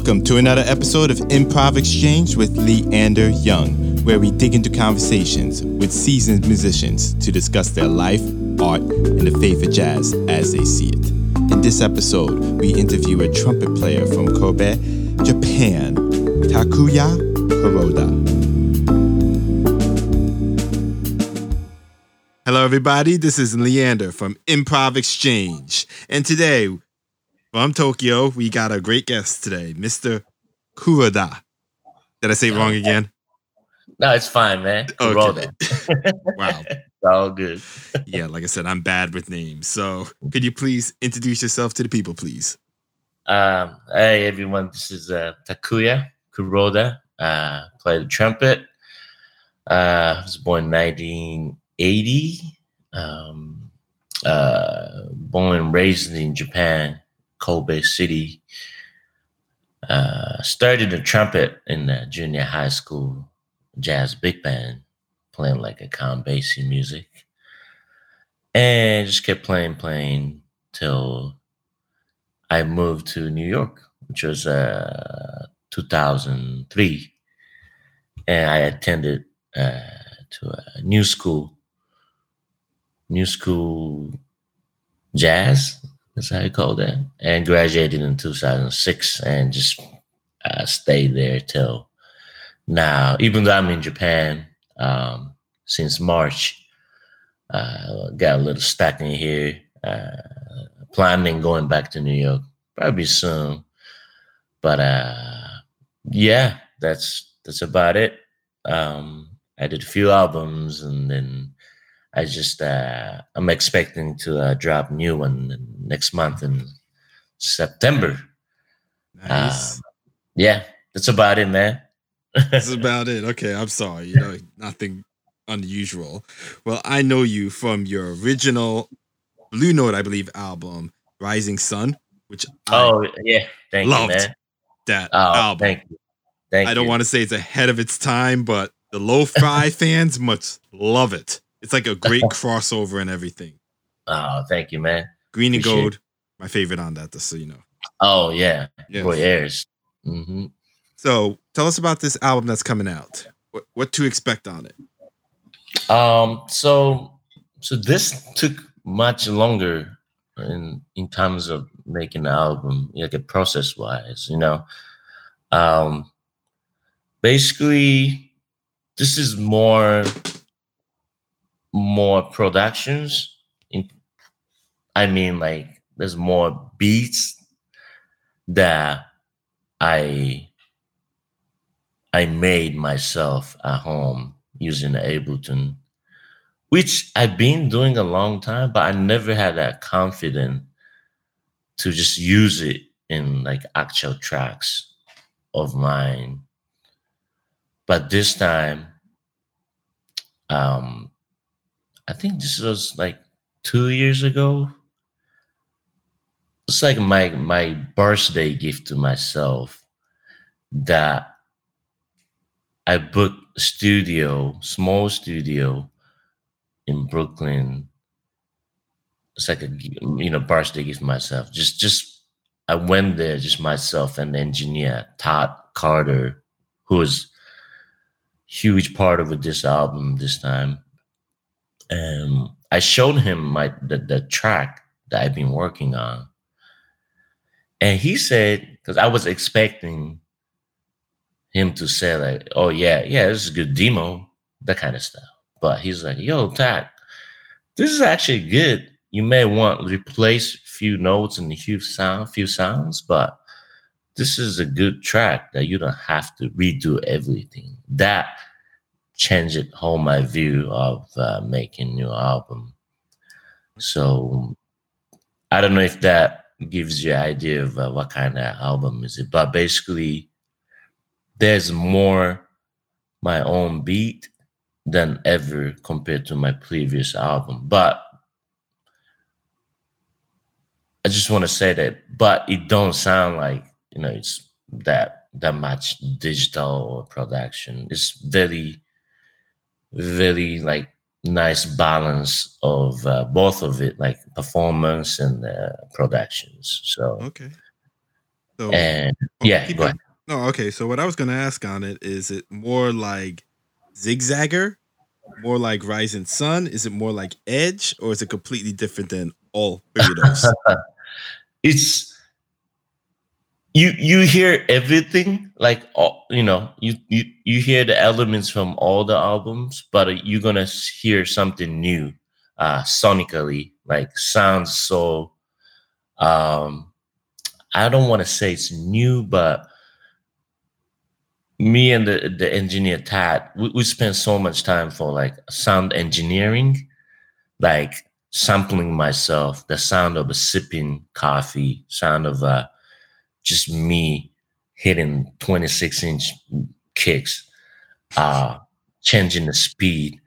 Welcome to another episode of Improv Exchange with Leander Young, where we dig into conversations with seasoned musicians to discuss their life, art, and the faith of jazz as they see it. In this episode, we interview a trumpet player from Kobe, Japan, Takuya Kuroda. Hello, everybody. This is Leander from Improv Exchange. And today, from Tokyo, we got a great guest today, Mr. Kuroda. Did I say it wrong again? No, it's fine, man. Okay. wow. It's all good. Yeah, like I said, I'm bad with names. So could you please introduce yourself to the people, please? Um, hey, everyone. This is uh, Takuya Kuroda. Uh, play the trumpet. Uh, I was born in 1980. Um, uh, born and raised in Japan, Kobe City. Uh, started the trumpet in the junior high school jazz big band, playing like a count basie music, and just kept playing, playing till I moved to New York, which was uh, 2003, and I attended uh, to a new school, new school jazz. That's how you call that, and graduated in 2006, and just uh, stayed there till now. Even though I'm in Japan um, since March, uh, got a little stuck in here. Uh, planning going back to New York probably soon. But uh, yeah, that's that's about it. Um, I did a few albums, and then I just uh, I'm expecting to uh, drop new one next month in September. Nice. Um, yeah, that's about it, man. That's about it. Okay, I'm sorry. You know, nothing unusual. Well, I know you from your original Blue Note, I believe, album, Rising Son, which I oh yeah, thank loved you, man. that Oh, album. thank you, thank I don't you. want to say it's ahead of its time, but the lo-fi fans must love it. It's like a great crossover and everything. Oh, thank you, man. Green and Appreciate gold, my favorite on that, just so you know. Oh yeah, Yes. Roy Ayers. hmm So tell us about this album that's coming out. What, what to expect on it? Um, so so this took much longer in in terms of making the album, like a process wise, you know. Um basically this is more more productions in I mean like there's more beats that I I made myself at home using Ableton, which I've been doing a long time, but I never had that confidence to just use it in like actual tracks of mine. But this time, um, I think this was like two years ago. It's like my my birthday gift to myself that I booked a studio, small studio in Brooklyn. It's like a you know birthday gift myself. Just just I went there just myself and the engineer Todd Carter, who was huge part of this album this time. And I showed him my the, the track that I've been working on. And he said, because I was expecting him to say like, "Oh yeah, yeah, this is a good demo," that kind of stuff. But he's like, "Yo, Tack, this is actually good. You may want replace a few notes and a few sound, few sounds, but this is a good track that you don't have to redo everything." That changed whole my view of uh, making new album. So I don't know if that gives you an idea of uh, what kind of album is it, but basically there's more my own beat than ever compared to my previous album. But I just want to say that, but it don't sound like you know it's that that much digital production. It's very, very like nice balance of uh, both of it, like performance and uh, productions. So Okay. So, and oh, yeah, go ahead. No, okay. So what I was gonna ask on it is it more like zigzagger, more like Rising Son? Is it more like Edge, or is it completely different than all three of those? it's you you hear everything like all, you know you, you you hear the elements from all the albums but you're gonna hear something new uh sonically like sounds so um i don't want to say it's new but me and the the engineer Tad, we, we spent so much time for like sound engineering like sampling myself the sound of a sipping coffee sound of uh just me hitting 26 inch kicks uh changing the speed.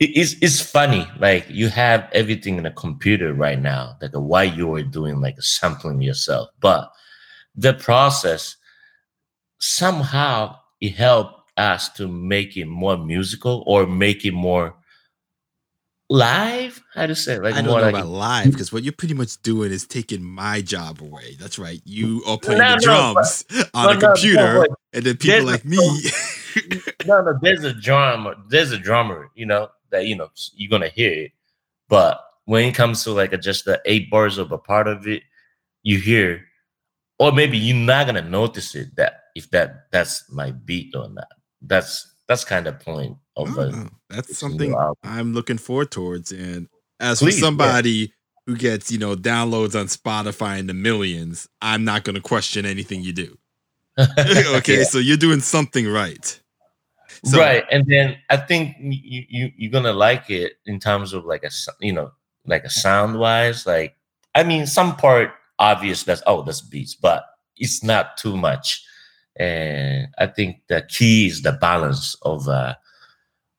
It- it's, it's funny like you have everything in a computer right now like why you are doing like a sampling yourself but the process somehow it helped us to make it more musical or make it more live how to say it? like I don't know like about live because what you're pretty much doing is taking my job away. That's right. You are playing No, the no, but- drums on no, a computer, but and then people there's like a- me. no, no, there's a drummer, there's a drummer, you know, that you know you're gonna hear it. But when it comes to like a, just the eight bars of a part of it, you hear, or maybe you're not gonna notice it that if that that's my beat or not. That's that's kind of point of Oh, that's something. I'm looking forward towards. And as Please, for yeah. somebody who gets, you know, downloads on Spotify in the millions, I'm not going to question anything you do. okay, Yeah. so you're doing something right. So- right and then i think you, you you're gonna like it in terms of like a you know like a sound wise like i mean some part obvious that's oh that's beats but it's not too much and i think the key is the balance of uh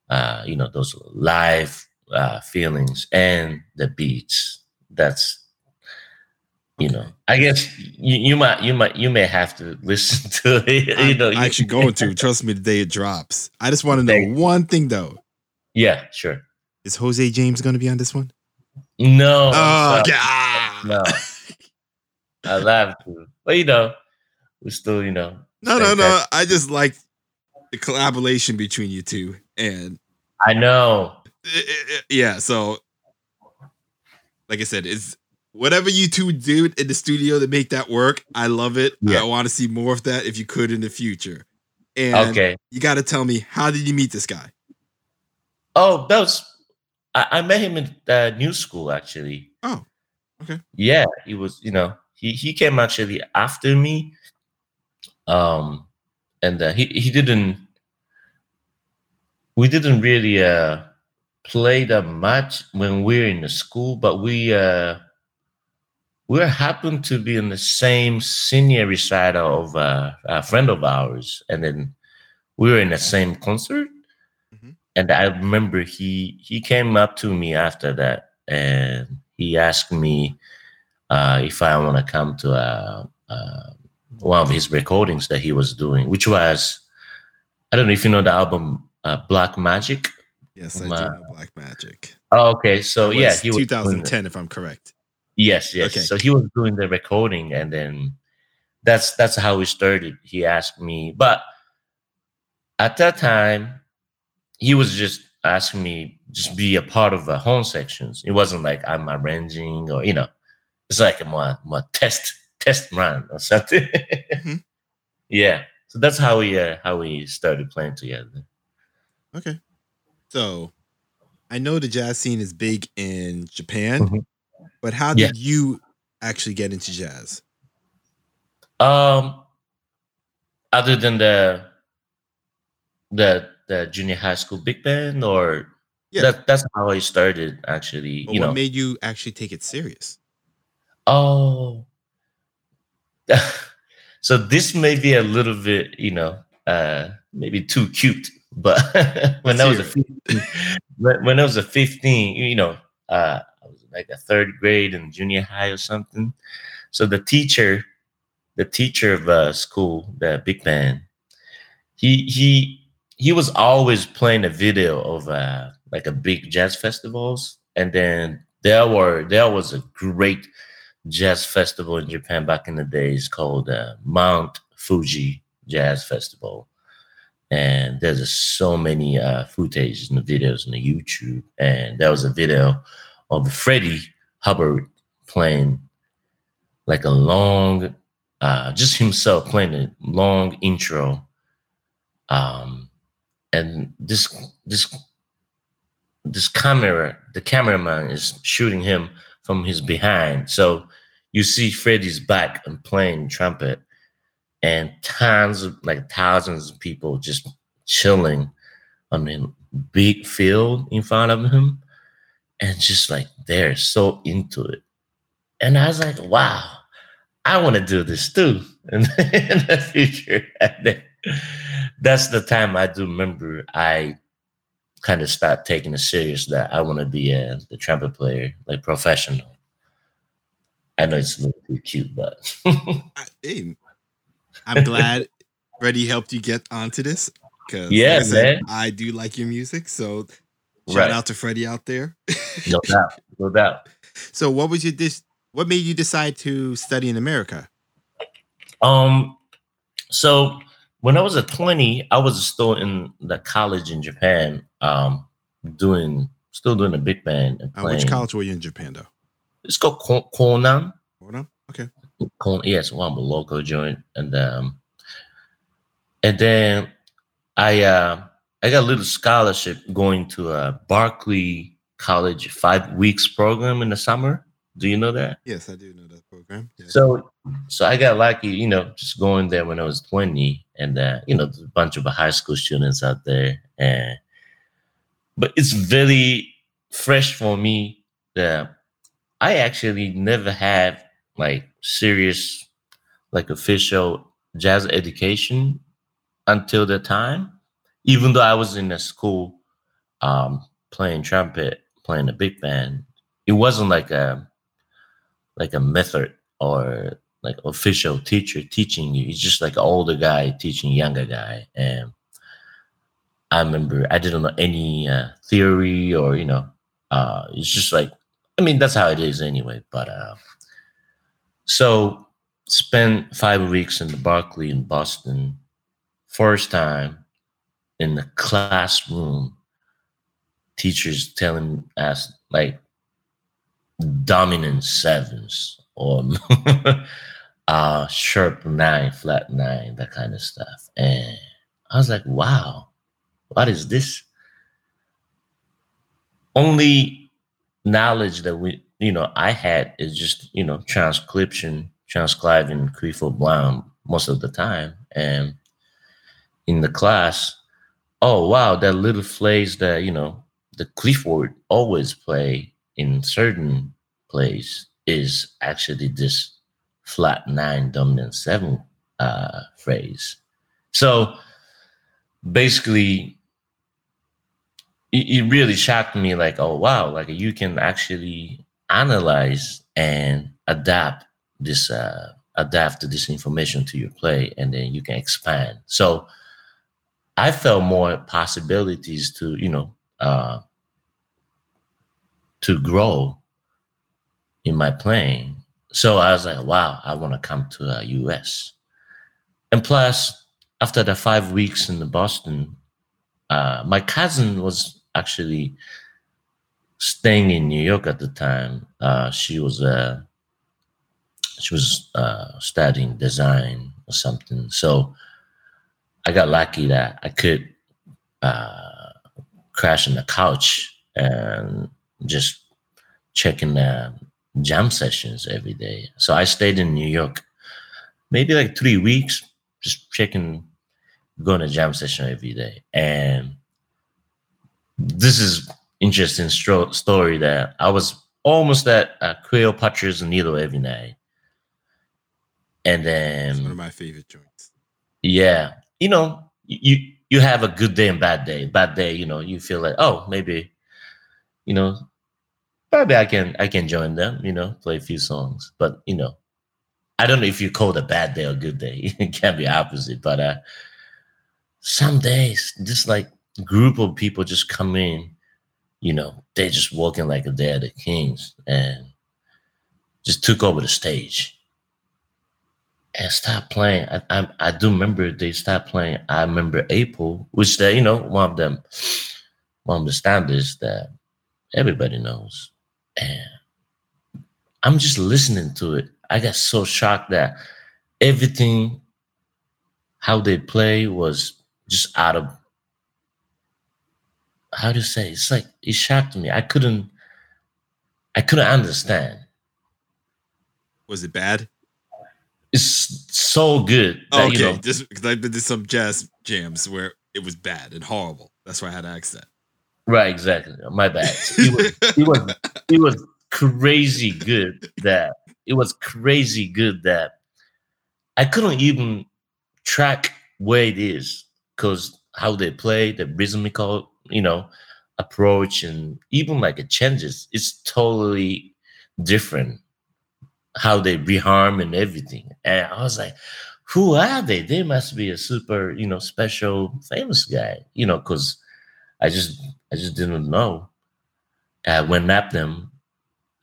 uh you know those live uh feelings and the beats that's you know i guess you, you might you might you may have to listen to it you know you- actually going to. Trust me, the day it drops. I just want to know one thing though. yeah sure Is Jose James going to be on this one? No. Oh. God. No. I love to. But you know, we still, you know. No, no, no. I just like the collaboration between you two. And I know. eh, eh, yeah, so like I said, it's whatever you two do in the studio to make that work. I love it. Yeah. I want to see more of that if you could in the future. And Okay. you got to tell me, how did you meet this guy? Oh, that was I, I met him in uh, new school actually. Oh, okay. Yeah, he was, you know, he he came actually after me. Um and uh, he he didn't we didn't really uh play that much when we were in the school, but we uh we happened to be in the same senior recital of uh, a friend of ours, and then we were in the same concert. Mhm. And I remember he he came up to me after that, and he asked me uh, if I want to come to a, uh, one of his recordings that he was doing, which was I don't know if you know the album uh, Black Magic. Yes, I do know Black Magic. Oh, okay, so yeah, he was 2010, if I'm correct. Yes, yes. Okay. So he was doing the recording, and then that's that's how we started. He asked me, but at that time, he was just asking me just be a part of the horn sections. It wasn't like I'm arranging or you know, it's like a more, more test test run or something. Mhm. Yeah. So that's how we uh, how we started playing together. Okay. So I know the jazz scene is big in Japan, Mhm. but how Yeah. did you actually get into jazz? Um, other than the the the junior high school big band, or Yeah. that that's how I started. Actually, But you what know. made you actually take it serious? oh, so this may be a little bit, you know, uh, maybe too cute. But when Let's I was a 15, when, when I was a fifteen, you know, uh, I was like a third grade in junior high or something. So the teacher, the teacher of uh, school, the big man, he he he was always playing a video of uh, like a big jazz festivals, and then there were there was a great jazz festival in Japan back in the days called uh, Mount Fuji Jazz Festival. And there's just so many uh, footage and the videos on the YouTube. And there was a video of Freddie Hubbard playing like a long, uh, just himself playing a long intro. Um, and this this this camera, the cameraman is shooting him from his behind. So you see Freddie's back and playing trumpet, and tons of like thousands of people just chilling on the big field in front of him, and just like they're so into it. And I was like, wow, I want to do this too in, in the future. that's the time I do remember I kind of start taking it serious that I want to be a the trumpet player, like professional. I know it's a little too cute, but hey, I'm glad Freddie helped you get onto this. Cause yeah, like I, said, man. I do like your music, so shout right. out to Freddie out there. no doubt, no doubt. So, what was your dis- What made you decide to study in America? Um, so when I was a 20, I was still in the college in Japan, um, doing still doing a big band. And playing. Uh, which college were you in Japan though? It's called Konan. Konan. Okay. Konan, yes, one local joint, and um, and then I uh, I got a little scholarship going to a Berklee College five weeks program in the summer. Do you know that? Yes, I do know that program. So, so I got lucky, you know, just going there when I was 20, and uh, you know, a bunch of high school students out there, and but it's very fresh for me that I actually never had like serious, like official jazz education until the time. Even though I was in a school um, playing trumpet, playing a big band, it wasn't like a like a method or like official teacher teaching you. It's just like an older guy teaching younger guy. And I remember I didn't know any uh, theory or you know, uh, it's just like I mean that's how it is anyway. But uh, so spent five weeks in the Berklee in Boston. First time in the classroom, teachers telling us like dominant sevens or uh sharp nine, flat nine, that kind of stuff. And I was like, wow, what is this? Only knowledge that we, you know, I had is just, you know, transcription, transcribing Clifford Brown most of the time. And in the class, oh wow, that little phrase that, you know, the Clifford always play in certain plays is actually this flat nine dominant seven uh, phrase. So basically, it, it really shocked me like, oh wow, like you can actually analyze and adapt this uh, adapt this information to your play and then you can expand so i felt more possibilities to you know uh, to grow in my playing. So I was like, wow, I want to come to the US. And plus, after the five weeks in the Boston, uh, my cousin was actually staying in New York at the time. Uh, she was uh, she was uh, studying design or something. So I got lucky that I could uh, crash on the couch and just checking the jam sessions every day. So I stayed in New York, maybe like three weeks, just checking, going to jam session every day. And this is interesting stro- story that I was almost at uh, Cleopatra's Needle every night. And then it's one of my favorite joints. Yeah, you know, you you have a good day and bad day. Bad day, you know, you feel like oh maybe, you know, maybe I can I can join them, you know, play a few songs. But you know, I don't know if you call it a bad day or good day. it can be opposite. But uh some days just like group of people just come in, you know, they're just walking like of the kings. And just took over the stage and stopped playing. I, I, I do remember they stopped playing. I remember April, which they, you know, one of them, one of the standards that everybody knows. And I'm just listening to it. I got so shocked that everything, how they play was just out of, how to say, it's like, it shocked me. I couldn't, I couldn't understand. Was it bad? It's so good. That, okay, you know, just because I've been to some jazz jams where it was bad and horrible. That's why I had ask that. right, exactly. My bad. It was, it was, it was crazy good that it was crazy good that I couldn't even track where it is because how they play the rhythmical, you know, approach and even like it changes. It's totally different how they reharm and everything. And I was like, who are they? They must be a super, you know, special, famous guy, you know, because I just I just didn't know. Uh, when met them,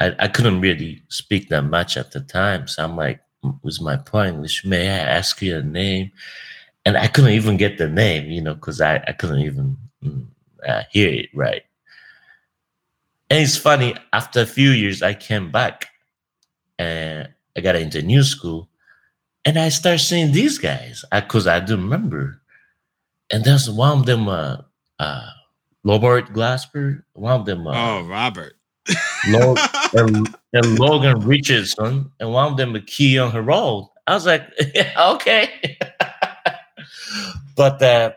I, I couldn't really speak that much at the time. So I'm like, was my poor English? May I ask you a name? And I couldn't even get the name, you know, because I, I couldn't even mm, uh, hear it right. And it's funny, after a few years, I came back and I got into new school and I started seeing these guys because I, do remember. And there's one of them, uh, uh, Robert Glasper, one of them, uh, Oh, Robert. Lo- and, and Logan Richardson, and one of them a Keyon Harrold. I was like, yeah, okay. but uh,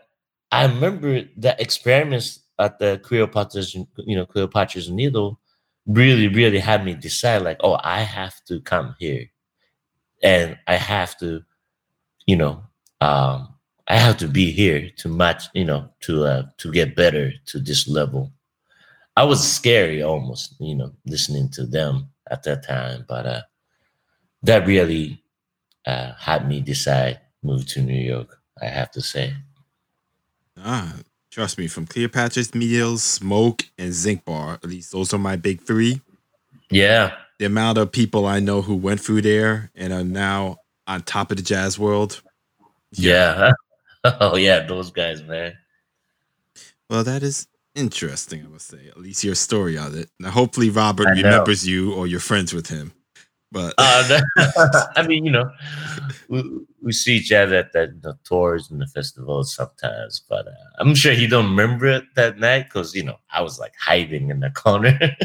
I remember the experiments at the Cleopatra's, you know, Cleopatra's Needle really, really had me decide, like, oh, I have to come here, and I have to, you know, um, I have to be here to match, you know, to uh, to get better to this level. I was scary almost, you know, listening to them at that time. But uh, that really uh, had me decide move to New York. I have to say. Ah, trust me, from Cleopatra's Meals, Smoke, and Zinc Bar, at least those are my big three. Yeah, The amount of people I know who went through there and are now on top of the jazz world. yeah. oh yeah, those guys, man. Well, that is interesting, I must say. At least your story on it. Now, hopefully, Robert I know. remembers you or you're friends with him. But Uh, I mean, you know, we, we see each other at the, the tours and the festivals sometimes, but uh, I'm sure he don't remember it that night because you know I was like hiding in the corner.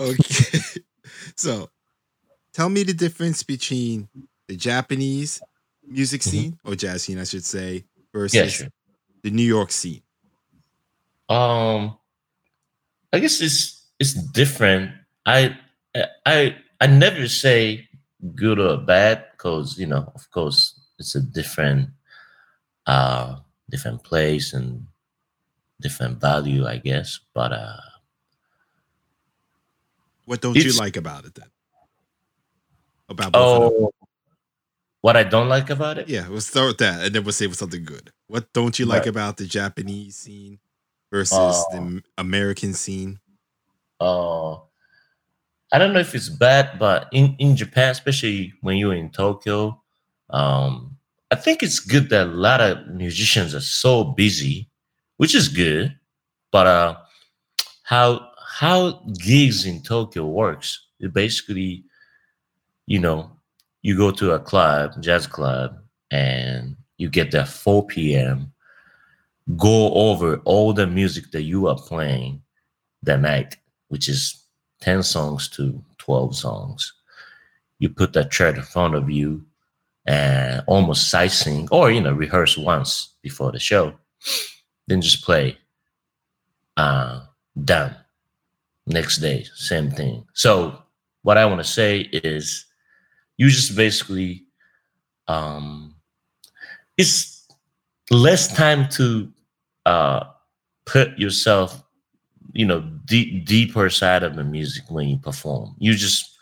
okay. So, tell me the difference between the Japanese music Mhm. scene or jazz scene, I should say, versus yeah, sure. the New York scene. Um, I guess it's it's different. I I I never say good or bad because you know, of course, it's a different uh different place and different value, I guess. But uh, What don't you like about it then? About both of them? oh, what I don't like about it? Yeah, we'll start with that, and then we'll say with something good. What don't you like Right. about the Japanese scene versus Oh. the American scene? uh I don't know if it's bad, but in, in Japan, especially when you're in Tokyo, um, I think it's good that a lot of musicians are so busy, which is good. But uh, how how gigs in Tokyo works? It basically, you know, you go to a club, jazz club, and you get there 4 p.m. Go over all the music that you are playing that night which is 10 songs to 12 songs. You put that chart in front of you and almost sight sing or, you know, rehearse once before the show, then just play. Uh, done. Next day, same thing. So, what I want to say is you just basically, um, it's less time to uh, put yourself you know deep deeper side of the music when you perform. You just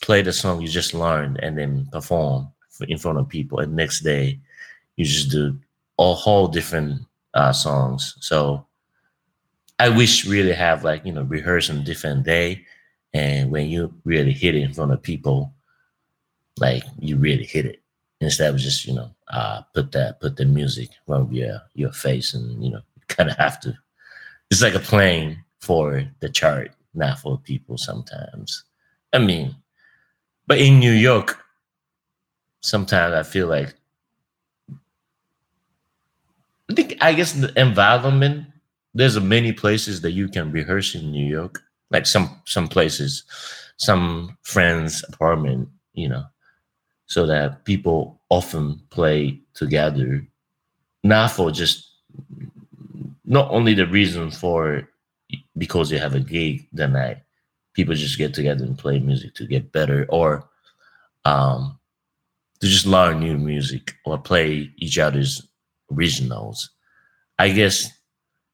play the song you just learned and then perform in front of people and next day you just do a whole different uh, songs. So I wish really have like you know rehearse on different day, and when you really hit it in front of people, like you really hit it. Instead of just you know uh, put that put the music from your your face and you know kind of have to. It's like a playing for the chart, not for people sometimes. I mean, but in New York, sometimes I feel like I think I guess the environment. There's many places that you can rehearse in New York, like some some places, some friends' apartment, you know, so that people often play together, not for just not only the reason for because you have a gig that night, people just get together and play music to get better or um to just learn new music or play each other's originals. I guess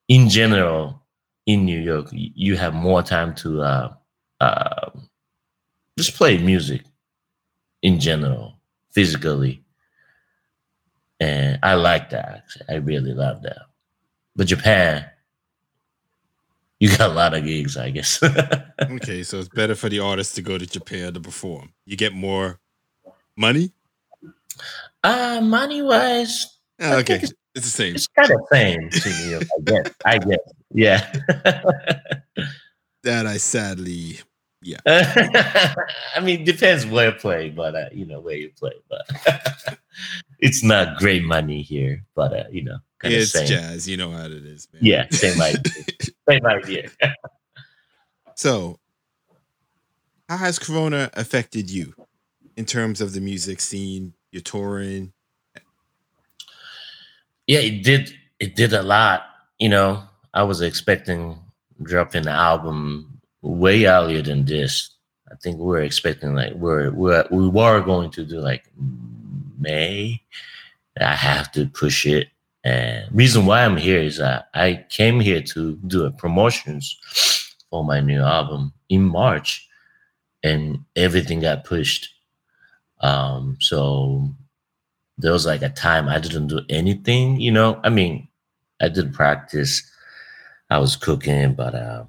in general, in New York, you have more time to uh, uh, just play music in general, physically. And I like that. I really love that. But Japan, you got a lot of gigs, I guess. okay, so it's better for the artist to go to Japan to perform. You get more money. Uh money wise. Oh, okay, it's, it's, the same. It's kind of same to me. I guess. I guess. Yeah. that I sadly yeah. I mean, depends where you play, but uh, you know where you play, but it's not great money here. But uh, you know, it's same. jazz. You know how it is, man. Yeah, same idea. same idea. so, how has Corona affected you in terms of the music scene? You're touring. Yeah, it did. It did a lot. You know, I was expecting dropping the album way earlier than this. I think we were expecting like we're we're we were going to do like May. I have to push it. And reason why I'm here is that I came here to do promotions for my new album in March, and everything got pushed. Um, so there was like a time I didn't do anything. You know, I mean, I did practice. I was cooking, but uh,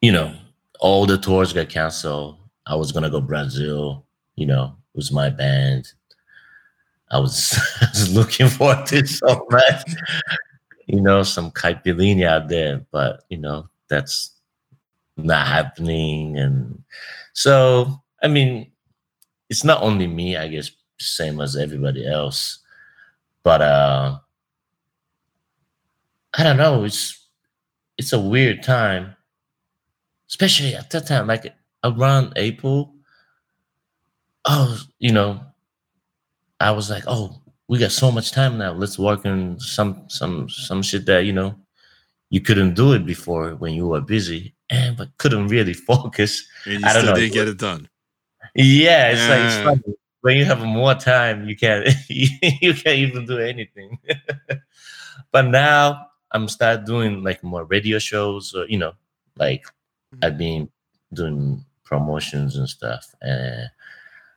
you know, all the tours got canceled. I was gonna go Brazil. You know, was my band. I was, I was looking forward to so much. You know, some caipirinha out there, but you know that's not happening. And so, I mean, it's not only me. I guess same as everybody else. But uh, I don't know. It's it's a weird time especially at that time, like around April. Oh, you know, I was like, oh, we got so much time now. Let's work on some some some shit that you know you couldn't do it before when you were busy, and but couldn't really focus. And you I don't still know. didn't get it done. Yeah, it's like it's funny. when you have more time, you can't you can't even do anything. but now I'm start doing like more radio shows, or you know, like mm. I've been doing promotions and stuff, and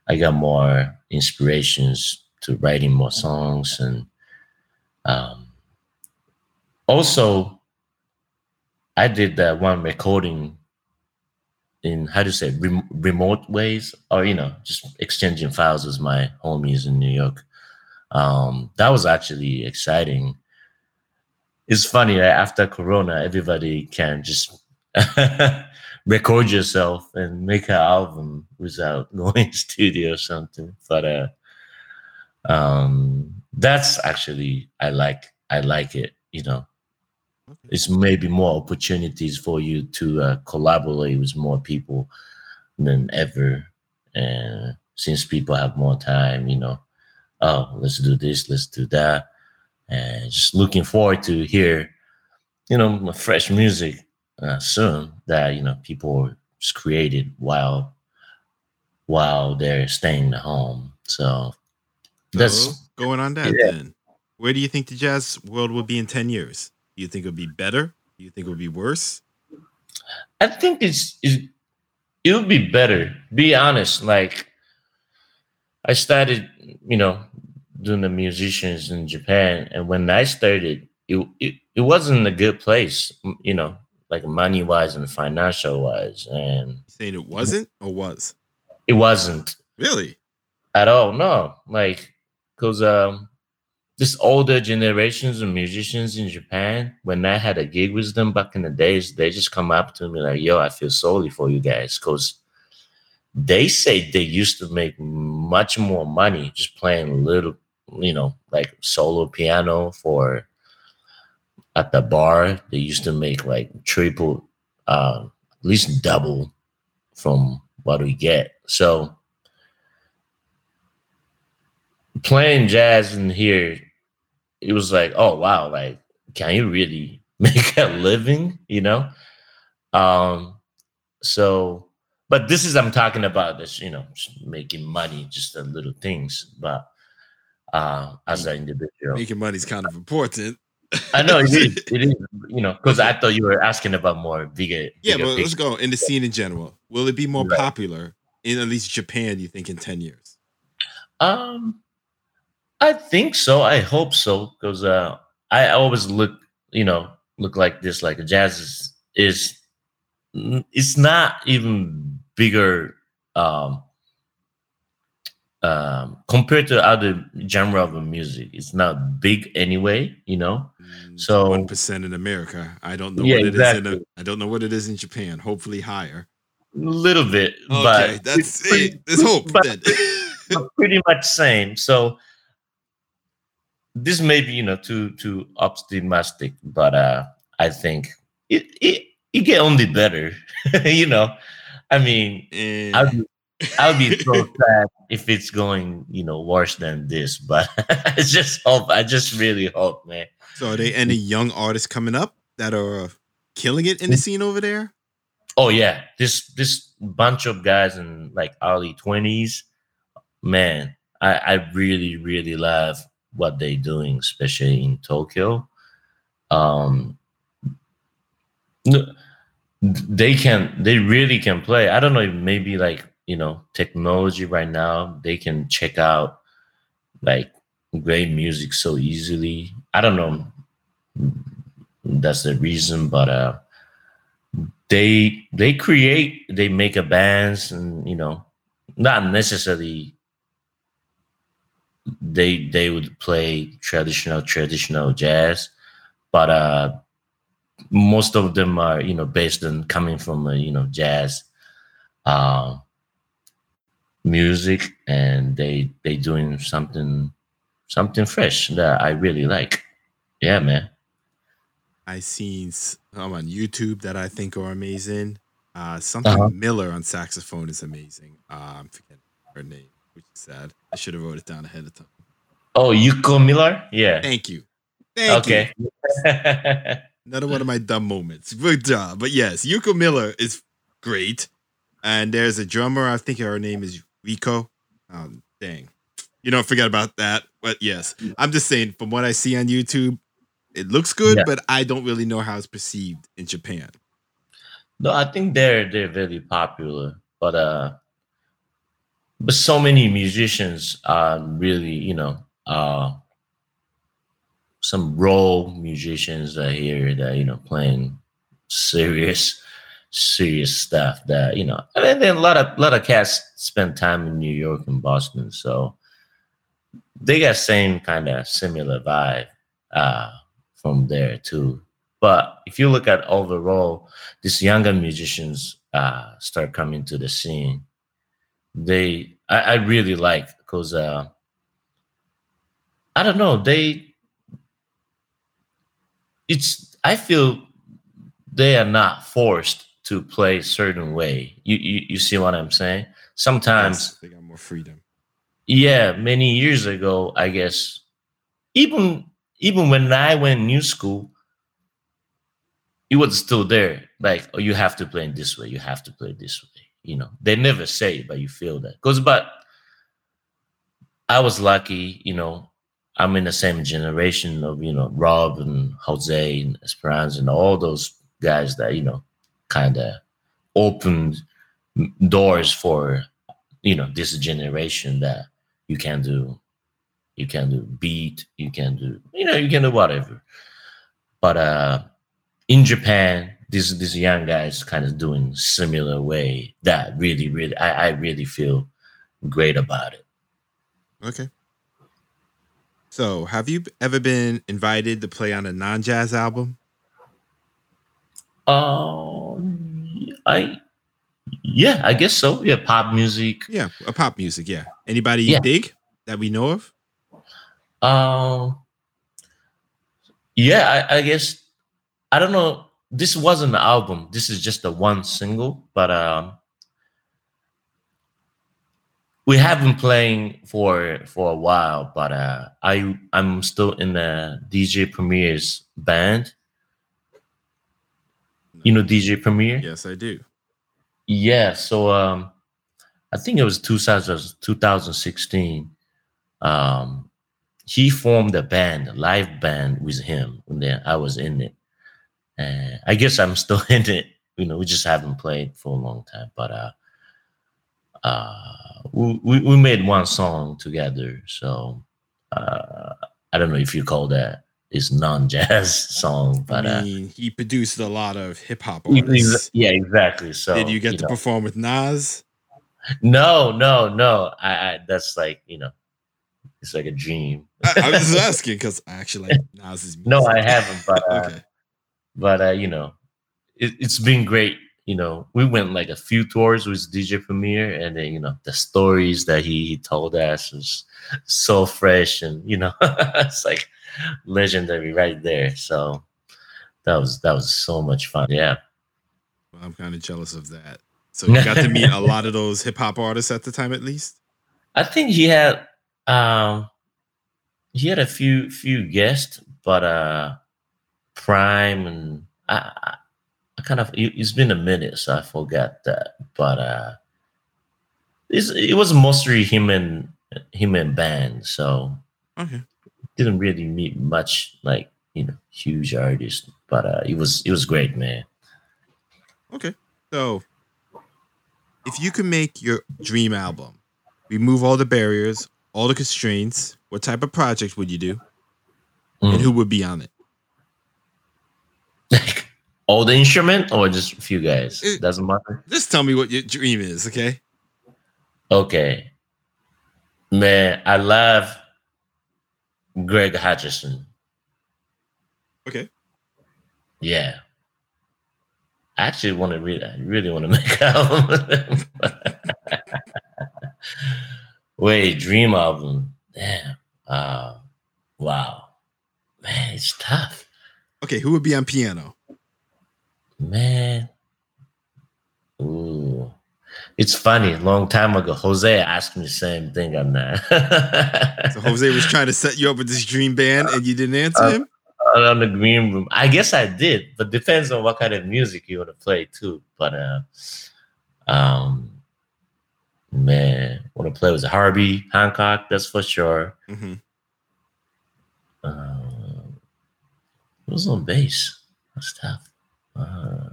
I got more inspirations to writing more songs, and um, also I did that one recording in how to say rem- remote ways, or you know, just exchanging files with my homies in New York. Um, that was actually exciting. It's funny that after Corona, everybody can just record yourself and make an album without going to studio or something. But uh, um, that's actually I like I like it. You know, okay. it's maybe more opportunities for you to uh, collaborate with more people than ever. And since people have more time, you know, oh, let's do this, let's do that, and just looking forward to hear, you know, fresh music uh, soon that you know people just created while while they're staying at home. So that's so, going on that. Yeah. Then, where do you think the jazz world will be in ten years? Do you think it'll be better? Do you think it'll be worse? I think it's, it's it'll be better. Be honest, like I started, you know, doing the musicians in Japan, and when I started, it, it it wasn't a good place, you know, like money wise and financial wise, and saying it wasn't or was? it wasn't Really? at all. No, like because um, this older generations of musicians in Japan, when I had a gig with them back in the days, they just come up to me like, "Yo, I feel sorry for you guys," because they say they used to make much more money just playing little, you know, like solo piano for at the bar. They used to make like triple, uh, at least double from what we get. So playing jazz in here, it was like, oh wow, like can you really make a living? You know? Um, so but this is I'm talking about this, you know, making money, just the little things. But uh as an individual. Making money's kind of important. I know it is, it is, you know, because I thought you were asking about more bigger. Yeah, but let's go in the scene in general. Will it be more Right. popular in at least Japan? You think in ten years? Um, I think so. I hope so because uh, I always look, you know, look like this. Like jazz is is it's not even bigger um, um, compared to other genre of music. It's not big anyway, you know. So- one percent in America. I don't know Yeah, what it is in. A, I don't know what it is in Japan. Hopefully higher. A little bit, Okay, but that's pretty- it. There's hope. but- pretty much same. So this may be, you know, too too optimistic, but uh I think it it, it get only better. you know, I mean, I'll I'll be so sad if it's going, you know, worse than this. But I just hope. I just really hope, man. so, are there any young artists coming up that are uh, killing it in the scene over there? Oh yeah, this this bunch of guys in like early twenties, man, I I really really love what they're doing, especially in Tokyo. Um, they can they really can play. I don't know, maybe like you know technology right now they can check out like great music so easily. I don't know. That's the reason, but uh they they create they make a bands and you know not necessarily they they would play traditional traditional jazz but uh most of them are you know based on coming from a you know jazz uh, music and they they doing something something fresh that i really like yeah man I seen some on YouTube that I think are amazing. Uh, something Uh-huh. Miller on saxophone is amazing. Uh, I'm forgetting her name, which is sad. I should have wrote it down ahead of time. oh yuko miller yeah Thank you. Thank okay you. Another one of my dumb moments. Good job. But yes, Yuko Miller is great. And there's a drummer, I think her name is Rico. Um, dang. You don't forget about that. But yes, I'm just saying, from what I see on YouTube, it looks good, Yeah. but I don't really know how it's perceived in Japan. No, I think they're they're very popular, but uh, but so many musicians are really you know uh some role musicians are here that you know playing serious serious stuff that you know and then a lot of lot of cats spend time in New York and Boston, so they got same kind of similar vibe uh from there too. But if you look at overall, these younger musicians uh, start coming to the scene. They, I, I really like because uh, I don't know. They, it's. I feel they are not forced to play certain way. You, you, you see what I'm saying? Sometimes Yes, they got more freedom. yeah many years ago i guess even even when i went new school it was still there like oh you have to play in this way you have to play this way you know they never say it but you feel that because but i was lucky you know i'm in the same generation of you know rob and jose and esperanza and all those guys that you know kind of opened doors for you know this generation that you can do you can do beat you can do you know you can do whatever but uh, in Japan, these these young guys kind of doing similar way that really really I, I really feel great about it. Okay. So, have you ever been invited to play on a non-jazz album? Um, I yeah, I guess so. Yeah, pop music. Yeah, a pop music. Yeah. Anybody Yeah. you dig that we know of? Um, yeah, I, I guess I don't know. This wasn't an album. This is just a one single, but um, we have been playing for for a while. But uh, I I'm still in the DJ Premier's band. You know DJ Premier? Yes, I do. Yeah, so um I think it was 2000, 2016. Um he formed a band, a live band with him, and then I was in it. And I guess I'm still in it. You know, we just haven't played for a long time, but uh uh we, we we made one song together. So uh I don't know if you call that is non-jazz song, but I uh mean, he produced a lot of hip hop artists. yeah, exactly. So Did you get to know. perform with Nas? No, no, no. I, I that's like you know, it's like a dream. I, I was just asking because I actually like Nas's music. No, I haven't, but uh, okay. but uh, you know, it, it's been great. You know, we went like a few tours with DJ Premier, and then you know the stories that he, he told us was so fresh, and you know, it's like legendary right there. So that was that was so much fun. Yeah. Well, I'm kind of jealous of that. So you got to meet a lot of those hip hop artists at the time, at least. I think he had um he had a few few guests, but uh Prime and I, I I kind of it, it's been a minute, so I forgot that. But uh it's, it was mostly him and him and band, so Okay. Didn't really meet much like you know huge artists, but uh it was it was great, man. Okay. So, if you could make your dream album, remove all the barriers, all the constraints, what type of project would you do? And Mm. who would be on it? Like all the instrument or just a few guys? It- Doesn't matter. Just tell me what your dream is, okay? Okay. Man, I love Greg Hutchinson. Okay. Yeah. I actually want to really, I really want to make an album. Wait, dream album. Damn. Uh, wow. Man, it's tough. Okay, who would be on piano? Man. Ooh. It's funny. A long time ago, Jose asked me the same thing on that. So Jose was trying to set you up with this dream band and you didn't answer Uh, him? on the green room. I guess I did, but depends on what kind of music you want to play too. But uh, um, man, want to play with Herbie Hancock, that's for sure. Mm-hmm. Uh, who's on bass? That's tough. Uh,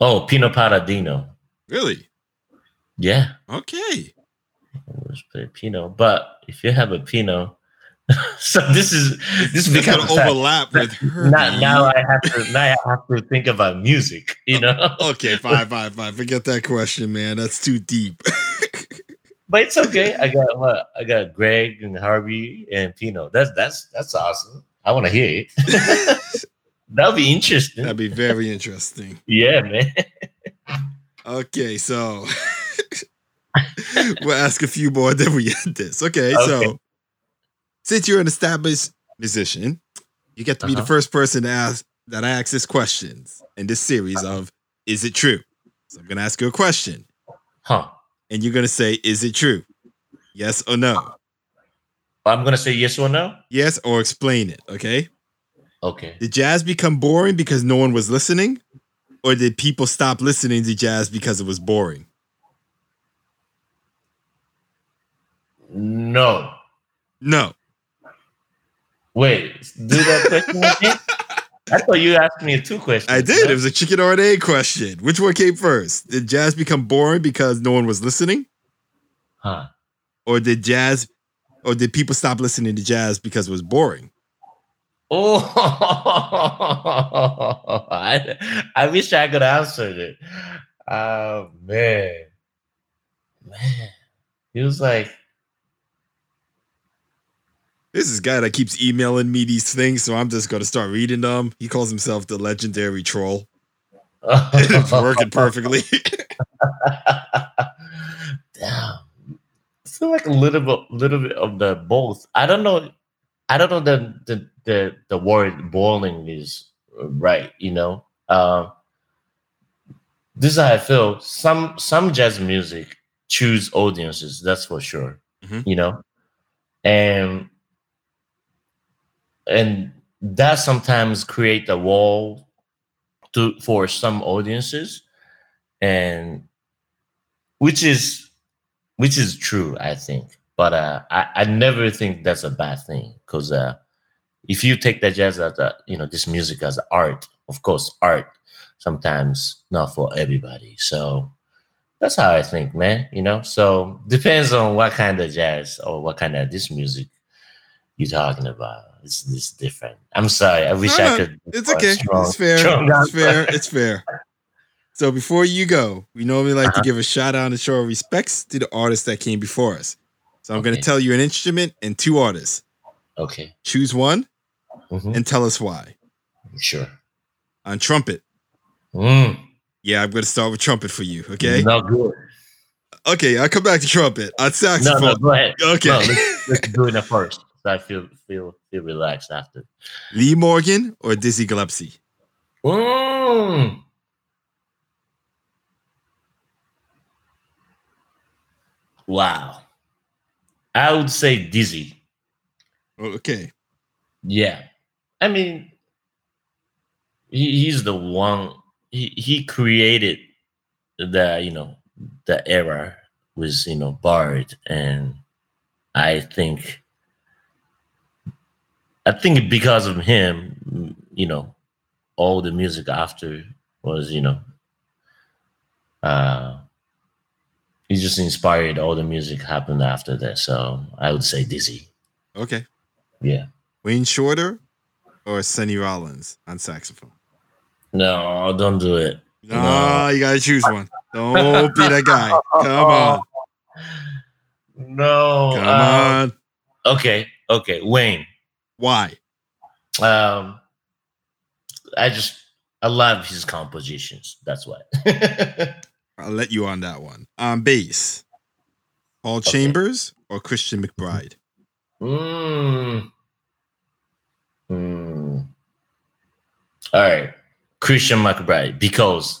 oh, Pino Palladino. Really? Yeah, Okay. let's play Pino. But if you have a Pino, so this is this gonna becomes sad. overlap with her. Now, now I have to now I have to think about music, you know. Okay, fine, fine, fine. Forget that question, man. That's too deep. But it's okay. I got what I got Greg and Herbie and Pino. That's that's that's awesome. I want to hear it. That'll be interesting. That'd be very interesting. yeah, man. Okay, so we'll ask a few more, then we end this. Okay, so since you're an established musician, you get to be the Uh-huh. first person to ask that I ask this questions in this series of Is it true? So I'm gonna ask you a question, Huh. and you're gonna say, Is it true? Yes or no? I'm gonna say yes or no. Yes, or explain it. Okay. Okay. Did jazz become boring because no one was listening? Or did people stop listening to jazz because it was boring? No. No. Wait. Do that question. I thought you asked me a two questions. I did. no? It was a chicken or an egg question. Which one came first? Did jazz become boring because no one was listening? Huh. Or did jazz or did people stop listening to jazz because it was boring? Oh, I, I wish I could answer it. Oh man, man, he was like, This is guy that keeps emailing me these things, so I'm just gonna start reading them. He calls himself the legendary troll. it's working perfectly. Damn, I feel like a little bit, little bit of the both. I don't know. I don't know the the the, the word boiling is right. You know, uh, this is how I feel. Some some jazz music choose audiences. That's for sure. Mhm. You know, and and that sometimes create a wall to for some audiences, and which is which is true, I think. But uh, I I never think that's a bad thing because uh, if you take that jazz as a you know this music as art, of course, art sometimes not for everybody. So that's how I think, man. You know, so depends on what kind of jazz or what kind of this music you're talking about. It's, it's different. I'm sorry. I wish No, I could. It's okay. strong- it's fair. It's fair. It's fair. So before you go, we normally like Uh-huh. to give a shout out and show our respects to the artists that came before us. So I'm going to tell you an instrument and two artists. Okay. Choose one Mhm. and tell us why. Sure. On trumpet, Mm. yeah, I'm going to start with trumpet for you. Okay. No good. Okay, I'll come back to trumpet. On No, saxophone. no, go ahead. Okay. No, let's, let's do it at first. So I feel feel feel relaxed after. Lee Morgan or Dizzy Gillespie? Mm. Wow. I would say dizzy. Okay. Yeah. I mean, he, he's the one he, he created the, you know, the era with, you know, Bird. And I think I think because of him, you know, all the music after was, you know, uh he just inspired all the music happened after that. So I would say dizzy. Okay. Yeah. Wayne Shorter or Sonny Rollins on saxophone? No, don't do it. No, No. you gotta choose one. Don't be that guy. Come on. No. Come um, on. Okay. Okay. Wayne. Why? Um, I just I love his compositions. That's why. I'll let you on that one. On bass, Paul Chambers or Christian McBride? mm. Mm. All right, Christian McBride, because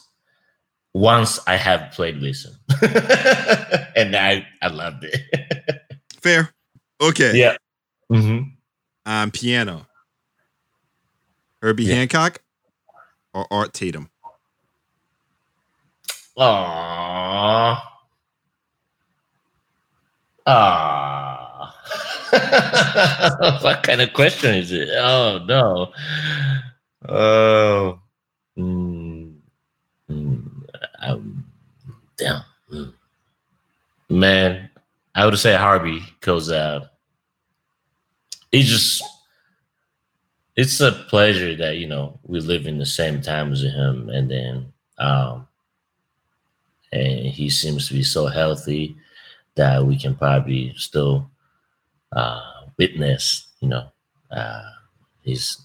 once I have played him, and I I loved it. Fair. Okay. yeah. hmm On piano, Herbie Yeah. Hancock or Art Tatum? Aww. Aww. what kind of question is it? Oh no. Oh. Mm, mm, um, damn. Mm. Man, I would say Herbie because uh, it's just it's a pleasure that you know we live in the same time as him, and then um, and he seems to be so healthy that we can probably still uh, witness, you know, uh, his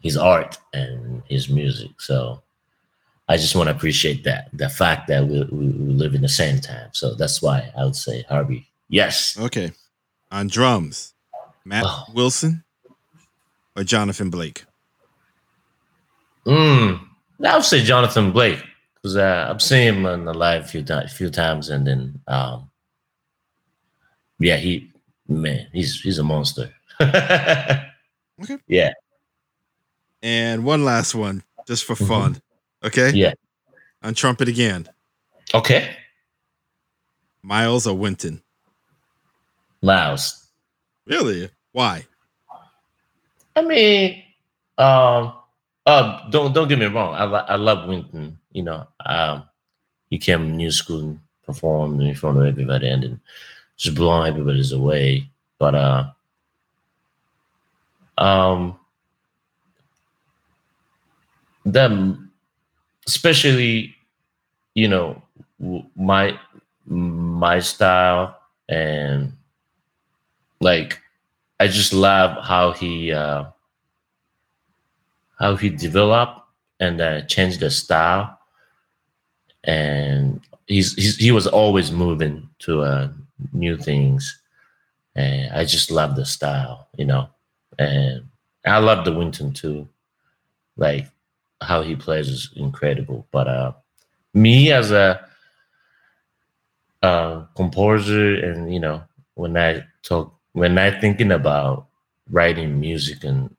his art and his music. So I just want to appreciate that the fact that we, we, we live in the same time. So that's why I would say Herbie. Yes. Okay. On drums, Matt Oh. Wilson or Jonathan Blake? Mm, I would say Jonathan Blake because uh, I've seen him on the live a few times, few times, and then um, yeah, he man, he's he's a monster. Okay. Yeah. And one last one, just for Mhm. fun. Okay. Yeah. On trumpet again, Okay. Miles or Wynton? Miles. Really? Why? I mean, um, uh, don't don't get me wrong. I I love Wynton. You know, um, he came new school and performed in front of everybody, and just blowing everybody's away. But uh, um, them, especially, you know, my my style and like I just love how he uh, how he developed and uh, changed the style, and he's, he's he was always moving to uh, new things, and I just love the style, you know, and I love the Wynton too, like how he plays is incredible. But uh, me as a uh, composer, and you know, when I talk, when I thinking about writing music and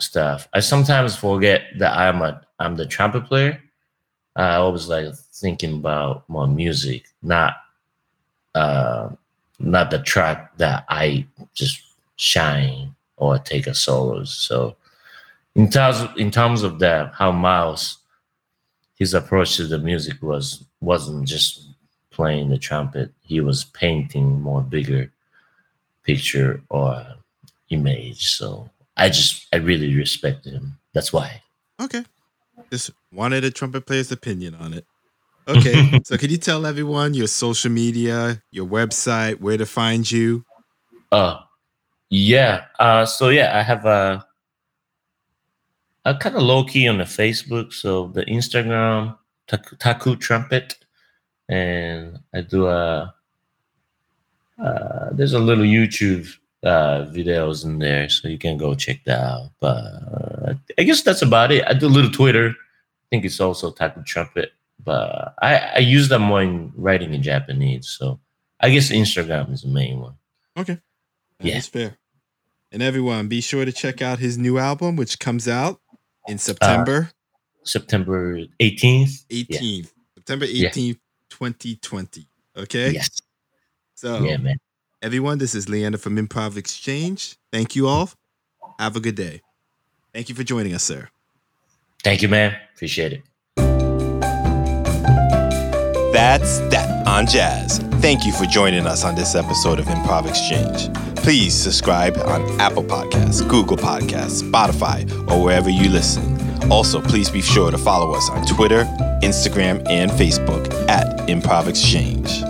stuff, I sometimes forget that I'm a I'm the trumpet player. I always like thinking about my music, not uh, not the track that I just shine or take a solos. So in terms of, in terms of that, how Miles his approach to the music was wasn't just playing the trumpet; he was painting more bigger picture or image. So I just I really respect him. That's why. Okay, just wanted a trumpet player's opinion on it. Okay, so can you tell everyone your social media, your website, where to find you? Uh, yeah. Uh, so yeah, I have a I'm kind of low key on the Facebook. So the Instagram Taku, Taku Trumpet, and I do a. Uh, there's a little YouTube uh, videos in there, so you can go check that out. But uh, I guess that's about it. I do a little Twitter. I think it's also type of Trumpet, but I, I use them more in writing in Japanese. So I guess Instagram is the main one. Okay, that yeah, that's fair. And everyone, be sure to check out his new album, which comes out in September. Uh, September 18th. 18th. Yeah. September 18th, yeah. 2020. Okay? Yes. So, yeah, man. Everyone, this is Leander from Improv Exchange. Thank you all. Have a good day. Thank you for joining us, sir. Thank you, man. Appreciate it. That's that on jazz. Thank you for joining us on this episode of Improv Exchange. Please subscribe on Apple Podcasts, Google Podcasts, Spotify, or wherever you listen. Also, please be sure to follow us on Twitter, Instagram, and Facebook at Improv Exchange.